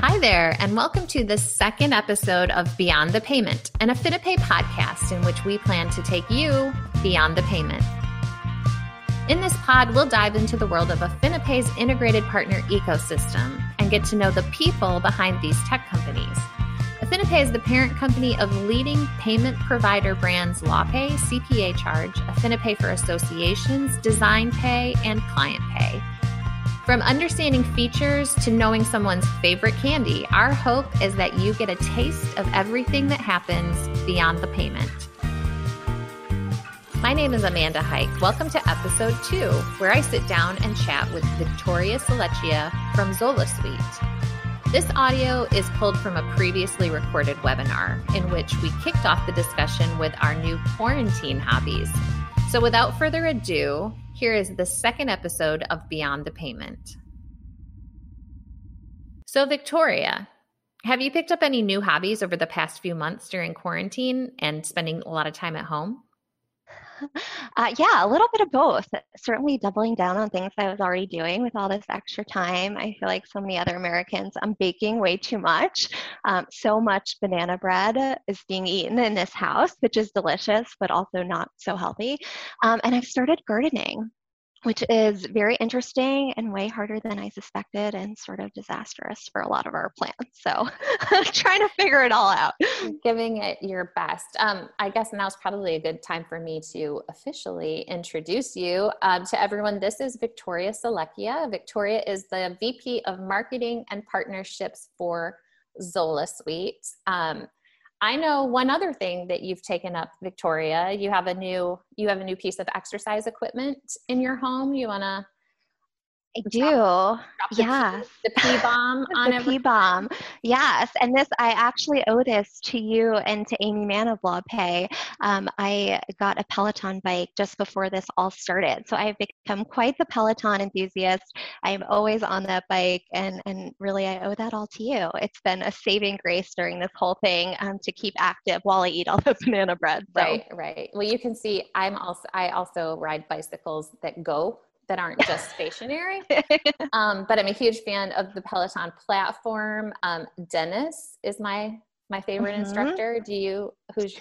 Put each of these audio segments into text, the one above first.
Hi there, and welcome to the second episode of Beyond the Payment, an AffiniPay podcast in which we plan to take you beyond the payment. In this pod, we'll dive into the world of AffiniPay's integrated partner ecosystem and get to know the people behind these tech companies. AffiniPay is the parent company of leading payment provider brands LawPay, CPA Charge, AffiniPay for Associations, Design Pay, and Client Pay. From understanding features to knowing someone's favorite candy, our hope is that you get a taste of everything that happens beyond the payment. My name is Amanda Hike. Welcome to episode two, where I sit down and chat with Victoria Silecchia from Zola Suite. This audio is pulled from a previously recorded webinar in which we kicked off the discussion with our new quarantine hobbies. So, without further ado, here is the second episode of Beyond the Payment. So, Victoria, have you picked up any new hobbies over the past few months during quarantine and spending a lot of time at home? Uh, yeah, a little bit of both. Certainly doubling down on things I was already doing with all this extra time. I feel like so many other Americans, I'm baking way too much. Um, so much banana bread is being eaten in this house, which is delicious, but also not so healthy. Um, and I've started gardening which is very interesting and way harder than I suspected and sort of disastrous for a lot of our plans. So trying to figure it all out. Giving it your best. Um, I guess now's probably a good time for me to officially introduce you um, to everyone. This is Victoria Silecchia. Victoria is the VP of Marketing and Partnerships for Zola Suite. Um, I know one other thing that you've taken up, Victoria. You have a new you have a new piece of exercise equipment in your home. You want to I do. Drop, drop yes. The P bomb on the P bomb. Yes. And this, I actually owe this to you and to Amy Mann of LawPay. Um, I got a Peloton bike just before this all started. So I've become quite the Peloton enthusiast. I'm always on that bike. And, and really, I owe that all to you. It's been a saving grace during this whole thing um, to keep active while I eat all the banana bread. So. Right, right. Well, you can see I'm also, I also ride bicycles that go that aren't just stationary. um, but I'm a huge fan of the Peloton platform. Um, Denis is my my favorite mm-hmm. instructor. Do you who's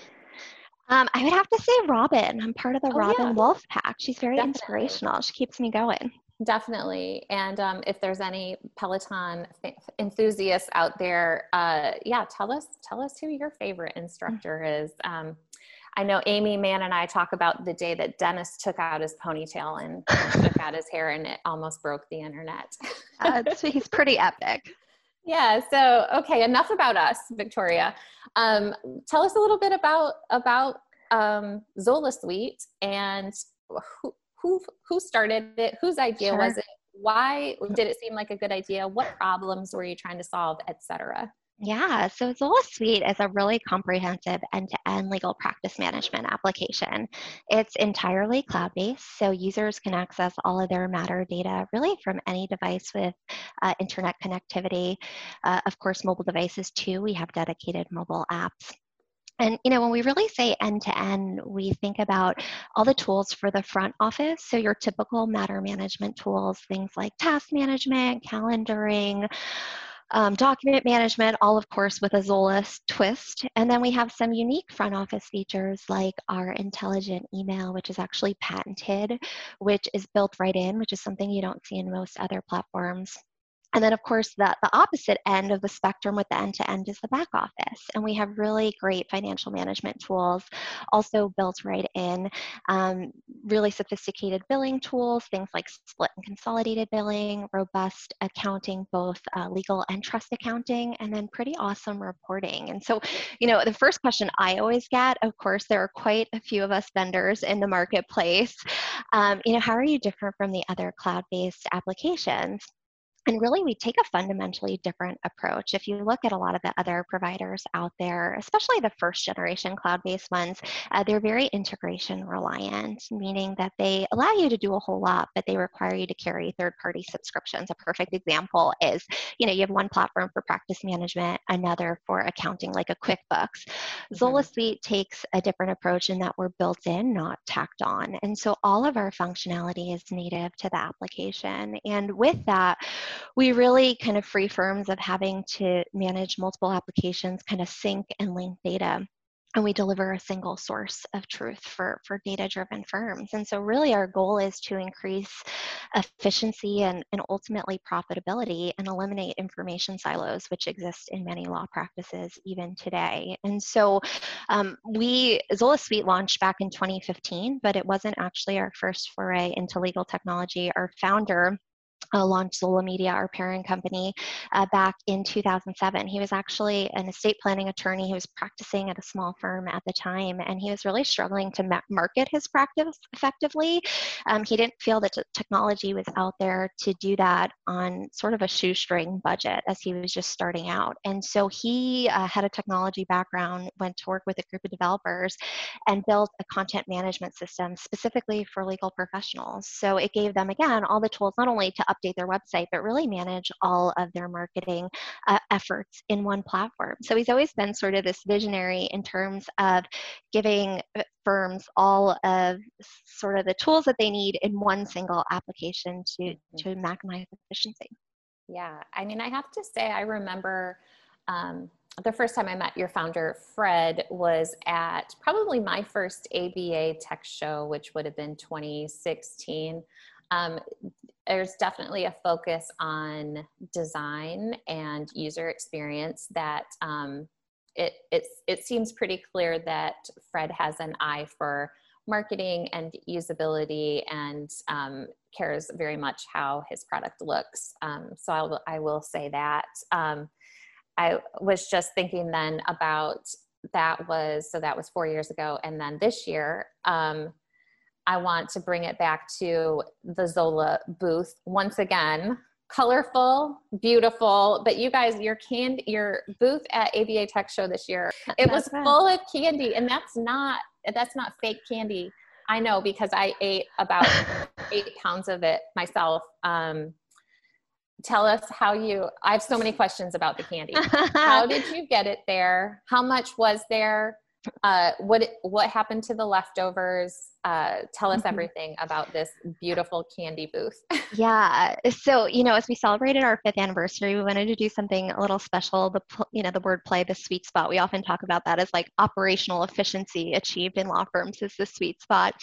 um, I would have to say Robin. I'm part of the oh, Robin yeah. Wolf Pack. She's very Definitely. inspirational. She keeps me going. Definitely. And um, if there's any Peloton enthusiasts out there, uh, yeah, tell us tell us who your favorite instructor mm-hmm. is. Um, I know Amy Mann and I talk about the day that Denis took out his ponytail and took out his hair, and it almost broke the internet. uh, he's pretty epic. Yeah. So, okay, enough about us, Victoria. Um, tell us a little bit about about um, Zola Suite and who who who started it, whose idea sure. was it, why did it seem like a good idea, what problems were you trying to solve, etc. Yeah, so Zola Suite is a really comprehensive end to end legal practice management application. It's entirely cloud based, so users can access all of their matter data really from any device with uh, internet connectivity. Uh, of course, mobile devices too. We have dedicated mobile apps. And you know, when we really say end to end, we think about all the tools for the front office. So your typical matter management tools, things like task management, calendaring, um, document management, all of course with a Zola twist. And then we have some unique front office features like our intelligent email, which is actually patented, which is built right in, which is something you don't see in most other platforms. And then, of course, the, the opposite end of the spectrum with the end to end is the back office. And we have really great financial management tools also built right in, um, really sophisticated billing tools, things like split and consolidated billing, robust accounting, both uh, legal and trust accounting, and then pretty awesome reporting. And so, you know, the first question I always get, of course, there are quite a few of us vendors in the marketplace. Um, you know, how are you different from the other cloud based applications? And really, we take a fundamentally different approach. If you look at a lot of the other providers out there, especially the first generation cloud based ones, uh, they're very integration reliant, meaning that they allow you to do a whole lot, but they require you to carry third party subscriptions. A perfect example is you know, you have one platform for practice management, another for accounting, like a QuickBooks. Mm-hmm. Zola Suite takes a different approach in that we're built in, not tacked on. And so all of our functionality is native to the application. And with that, we really kind of free firms of having to manage multiple applications, kind of sync and link data and we deliver a single source of truth for, for data driven firms. And so, really, our goal is to increase efficiency and, and ultimately profitability and eliminate information silos, which exist in many law practices even today. And so, um, we, Zola Suite launched back in 2015, but it wasn't actually our first foray into legal technology. Our founder, uh, launched Zola Media, our parent company, uh, back in 2007. He was actually an estate planning attorney. He was practicing at a small firm at the time, and he was really struggling to ma- market his practice effectively. Um, he didn't feel that t- technology was out there to do that on sort of a shoestring budget as he was just starting out. And so he uh, had a technology background, went to work with a group of developers, and built a content management system specifically for legal professionals. So it gave them, again, all the tools not only to update their website, but really manage all of their marketing uh, efforts in one platform. So he's always been sort of this visionary in terms of giving uh, firms all of sort of the tools that they need in one single application to, mm-hmm. to maximize efficiency. Yeah, I mean, I have to say, I remember um, the first time I met your founder, Fred, was at probably my first ABA tech show, which would have been 2016. Um, there's definitely a focus on design and user experience that um, it, it seems pretty clear that Fred has an eye for marketing and usability and um, cares very much how his product looks. Um, so I'll, I will say that. Um, I was just thinking then about that was, so that was four years ago. And then this year, um, I want to bring it back to the Zola booth once again. Colorful, beautiful, but you guys, your candy, your booth at ABA Tech Show this year, it was full of candy, and that's not that's not fake candy. I know because I ate about eight pounds of it myself. Um, tell us how you. I have so many questions about the candy. how did you get it there? How much was there? Uh, what what happened to the leftovers? Uh, tell us mm-hmm. everything about this beautiful candy booth. yeah. So, you know, as we celebrated our fifth anniversary, we wanted to do something a little special. The, you know, the word play, the sweet spot. We often talk about that as like operational efficiency achieved in law firms is the sweet spot.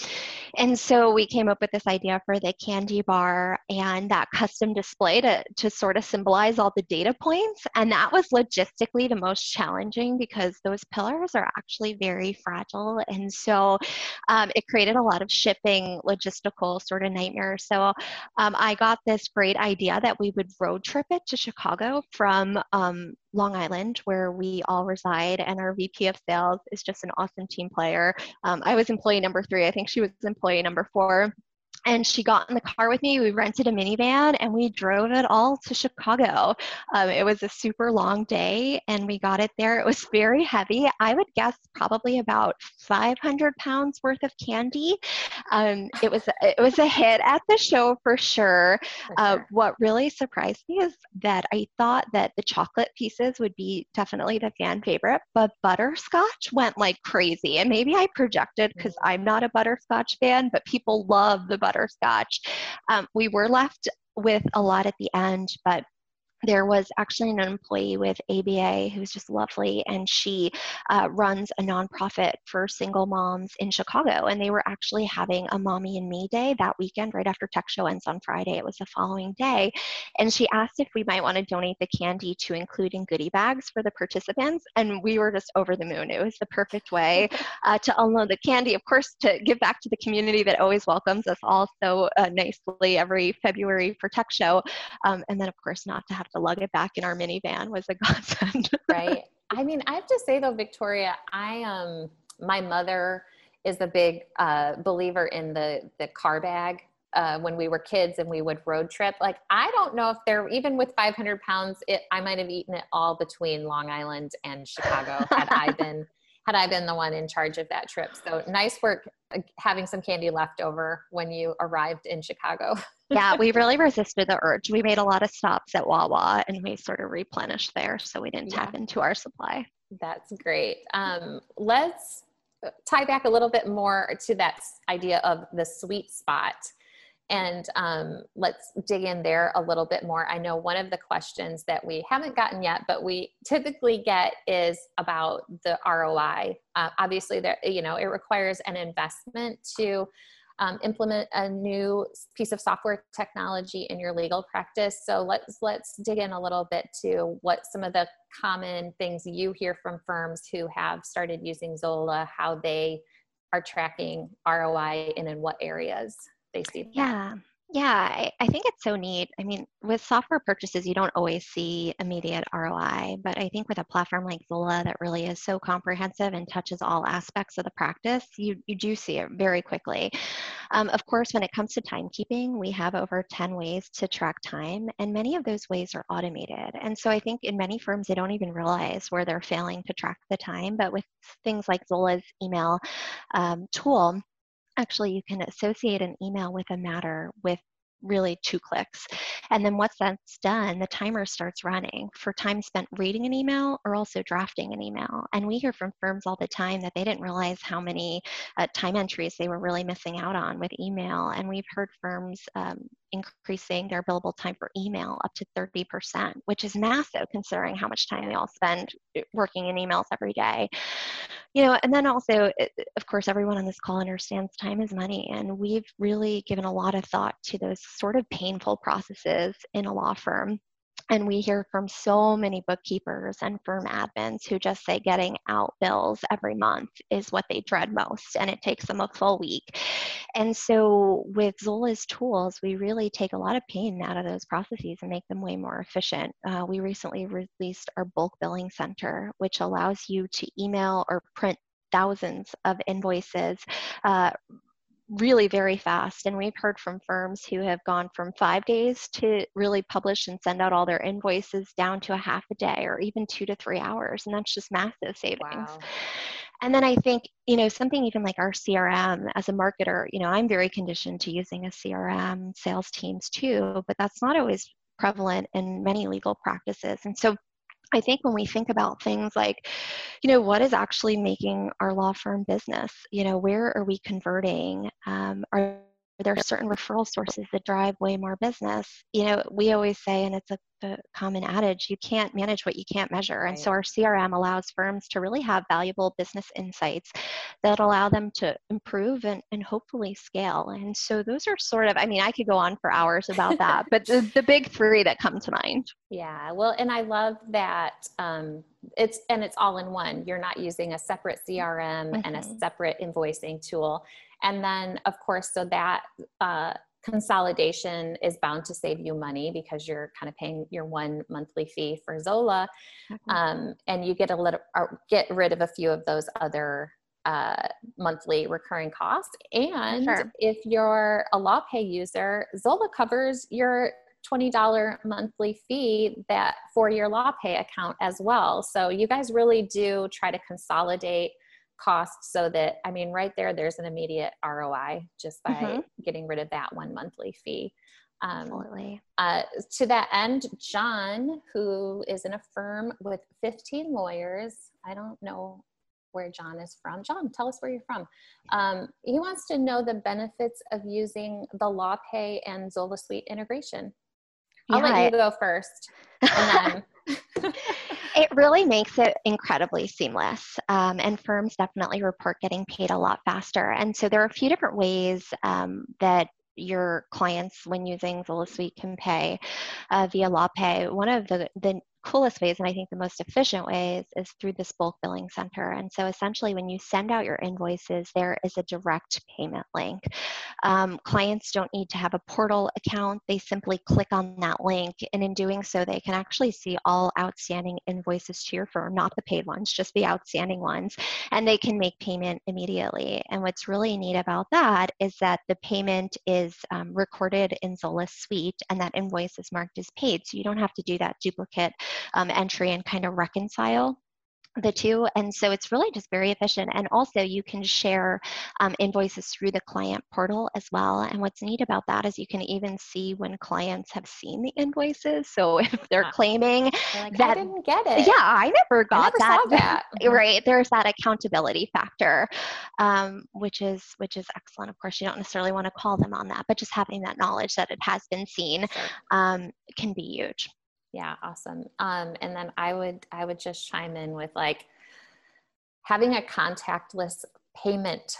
And so we came up with this idea for the candy bar and that custom display to, to sort of symbolize all the data points. And that was logistically the most challenging because those pillars are actually very fragile. And so um, it created a lot of shipping logistical sort of nightmares. So um, I got this great idea that we would road trip it to Chicago from um, Long Island, where we all reside, and our VP of sales is just an awesome team player. Um, I was employee number three. I think she was employee number four and she got in the car with me. We rented a minivan and we drove it all to Chicago. Um, it was a super long day and we got it there. It was very heavy. I would guess probably about 500 pounds worth of candy. Um, it was it was a hit at the show for sure. Uh, what really surprised me is that I thought that the chocolate pieces would be definitely the fan favorite, but butterscotch went like crazy. And maybe I projected because mm. I'm not a butterscotch fan, but people love the butterscotch butterscotch. Um, we were left with a lot at the end, but there was actually an employee with ABA who's just lovely, and she uh, runs a nonprofit for single moms in Chicago. And they were actually having a Mommy and Me Day that weekend, right after Tech Show ends on Friday. It was the following day. And she asked if we might want to donate the candy to include in goodie bags for the participants. And we were just over the moon. It was the perfect way uh, to unload the candy, of course, to give back to the community that always welcomes us all so uh, nicely every February for Tech Show. Um, and then, of course, not to have to lug it back in our minivan was a godsend. right. I mean, I have to say though, Victoria, I um my mother is a big uh, believer in the the car bag. Uh, when we were kids and we would road trip, like I don't know if there, even with 500 pounds, it, I might have eaten it all between Long Island and Chicago had I been had I been the one in charge of that trip. So nice work having some candy left over when you arrived in Chicago. yeah, we really resisted the urge. We made a lot of stops at Wawa and we sort of replenished there so we didn't yeah. tap into our supply. That's great. Um, let's uh, tie back a little bit more to that idea of the sweet spot. And um, let's dig in there a little bit more. I know one of the questions that we haven't gotten yet, but we typically get is about the ROI. Uh, obviously, there you know it requires an investment to um, implement a new piece of software technology in your legal practice. So let's let's dig in a little bit to what some of the common things you hear from firms who have started using Zola, how they are tracking ROI and in what areas they see. Yeah. Yeah, I, I, think it's so neat. I mean, with software purchases, you don't always see immediate ROI, but I think with a platform like Zola that really is so comprehensive and touches all aspects of the practice, you, you do see it very quickly. Um, of course, when it comes to timekeeping, we have over 10 ways to track time, and many of those ways are automated. And so I think in many firms, they don't even realize where they're failing to track the time, but with things like Zola's email um, tool, actually you can associate an email with a matter with really two clicks. And then once that's done, the timer starts running for time spent reading an email or also drafting an email. And we hear from firms all the time that they didn't realize how many uh, time entries they were really missing out on with email. And we've heard firms um, increasing their billable time for email up to 30%, which is massive considering how much time they all spend uh, working in emails every day. You know, and then also, of course, everyone on this call understands time is money. And we've really given a lot of thought to those sort of painful processes in a law firm. And we hear from so many bookkeepers and firm admins who just say getting out bills every month is what they dread most, and it takes them a full week. And so, with Zola's tools, we really take a lot of pain out of those processes and make them way more efficient. Uh, we recently released our bulk billing center, which allows you to email or print thousands of invoices uh, really very fast. And we've heard from firms who have gone from five days to really publish and send out all their invoices down to a half a day or even two to three hours. And that's just massive savings. Wow. And then I think, you know, something even like our CRM as a marketer, you know, I'm very conditioned to using a CRM, sales teams too, but that's not always prevalent in many legal practices. And so I think when we think about things like, you know, what is actually making our law firm business? You know, where are we converting? Um, are there are certain referral sources that drive way more business? You know, we always say, and it's a a common adage you can't manage what you can't measure. And so our CRM allows firms to really have valuable business insights that allow them to improve and, and hopefully scale. And so those are sort of, I mean, I could go on for hours about that, but the, the big three that come to mind. Yeah, well, and I love that um, it's and it's all in one. You're not using a separate CRM mm-hmm. and a mm-hmm. separate invoicing tool. And then, of course, so that uh, consolidation is bound to save you money because you're kind of paying your one monthly fee for Zola, mm-hmm. um, and you get a little get rid of a few of those other uh, monthly recurring costs. And sure. if you're a LawPay user, Zola covers your $20 monthly fee that for your LawPay account as well. So you guys really do try to consolidate cost so that i mean right there there's an immediate roi just by mm-hmm. getting rid of that one monthly fee um, Absolutely. Uh, to that end, John, who is in a firm with 15 lawyers, I don't know where John is from. John, tell us where you're from. Um, he wants to know the benefits of using the LawPay and Zola Suite integration. I'll yeah, let you go first. And then it really makes it incredibly seamless. Um, and firms definitely report getting paid a lot faster. And so there are a few different ways um, that your clients when using Zola Suite can pay uh, via LawPay. One of the, the coolest ways and I think the most efficient ways is through this bulk billing center. And so essentially, when you send out your invoices, there is a direct payment link. Um, clients don't need to have a portal account, they simply click on that link. And in doing so, they can actually see all outstanding invoices to your firm, not the paid ones, just the outstanding ones. And they can make payment immediately. And what's really neat about that is that the payment is um, recorded in Zola Suite and that invoice is marked as paid. So you don't have to do that duplicate um, entry and kind of reconcile the two. And so it's really just very efficient. And also, you can share um, invoices through the client portal as well. And what's neat about that is you can even see when clients have seen the invoices. So if they're claiming like, that I didn't get it, yeah, I never got I never that. that. right, there's that accountability factor, um, which is which is excellent. Of course, you don't necessarily want to call them on that, but just having that knowledge that it has been seen um, can be huge yeah awesome. Um, and then i would i would just chime in with like having a contactless payment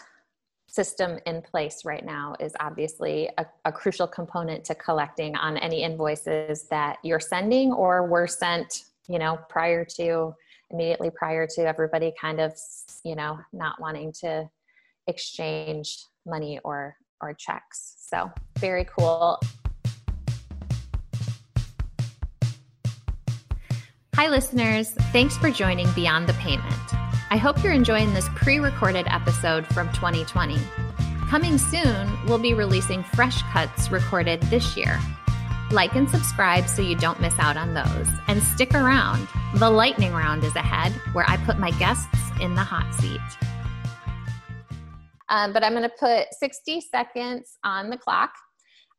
system in place right now is obviously a, a, crucial component to collecting on any invoices that you're sending or were sent you know prior to immediately prior to everybody kind of you know not wanting to exchange money or or checks. So very cool Hi, listeners. Thanks for joining Beyond the Payment. I hope you're enjoying this pre recorded episode from 2020. Coming soon, we'll be releasing fresh cuts recorded this year. Like and subscribe so you don't miss out on those. And stick around. The lightning round is ahead, where I put my guests in the hot seat. Um, but I'm going to put 60 seconds on the clock.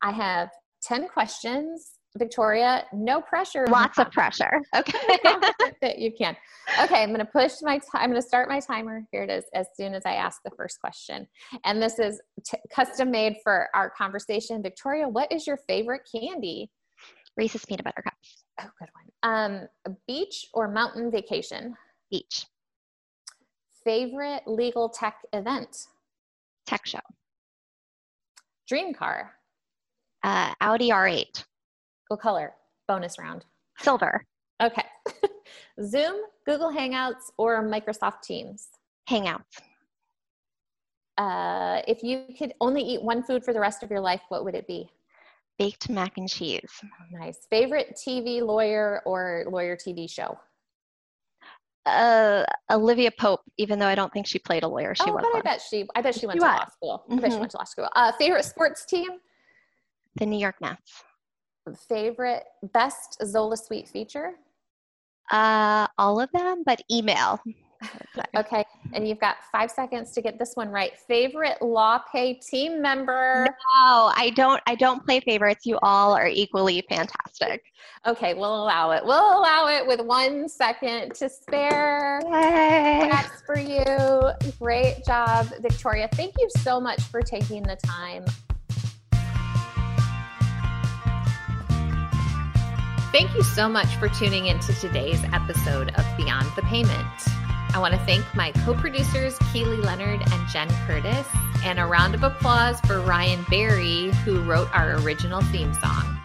I have 10 questions Victoria, no pressure. Lots of pressure. Okay. that you can. Okay, I'm going to push my, i I'm going to start my timer. Here it is as soon as I ask the first question. And this is t- custom made for our conversation. Victoria, what is your favorite candy? Reese's peanut butter cups. Oh, good one. Um, beach or mountain vacation? Beach. Favorite legal tech event? Tech show. Dream car? Uh, Audi R8. What color? Bonus round. Silver. Okay. Zoom, Google Hangouts, or Microsoft Teams? Hangouts. Uh, if you could only eat one food for the rest of your life, what would it be? Baked mac and cheese. Oh, nice. Favorite TV lawyer or lawyer TV show? Uh, Olivia Pope, even though I don't think she played a lawyer, she oh, was. but I bet she. I bet she went she to was. law school. I bet she mm-hmm. went to law school. Uh, favorite sports team? The New York Mets favorite best Zola Suite feature? Uh, all of them, but email. okay, and you've got five seconds to get this one right. Favorite LawPay team member? No, I don't. I don't play favorites. You all are equally fantastic. Okay, we'll allow it. We'll allow it with one second to spare. Yay! That's for you. Great job, Victoria. Thank you so much for taking the time Thank you so much for tuning into today's episode of Beyond the Payment. I want to thank my co producers, Keely Leonard and Jen Curtis, and a round of applause for Ryan Barry, who wrote our original theme song.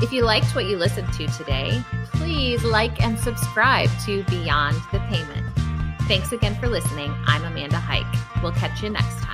If you liked what you listened to today, please like and subscribe to Beyond the Payment. Thanks again for listening. I'm Amanda Hike. We'll catch you next time.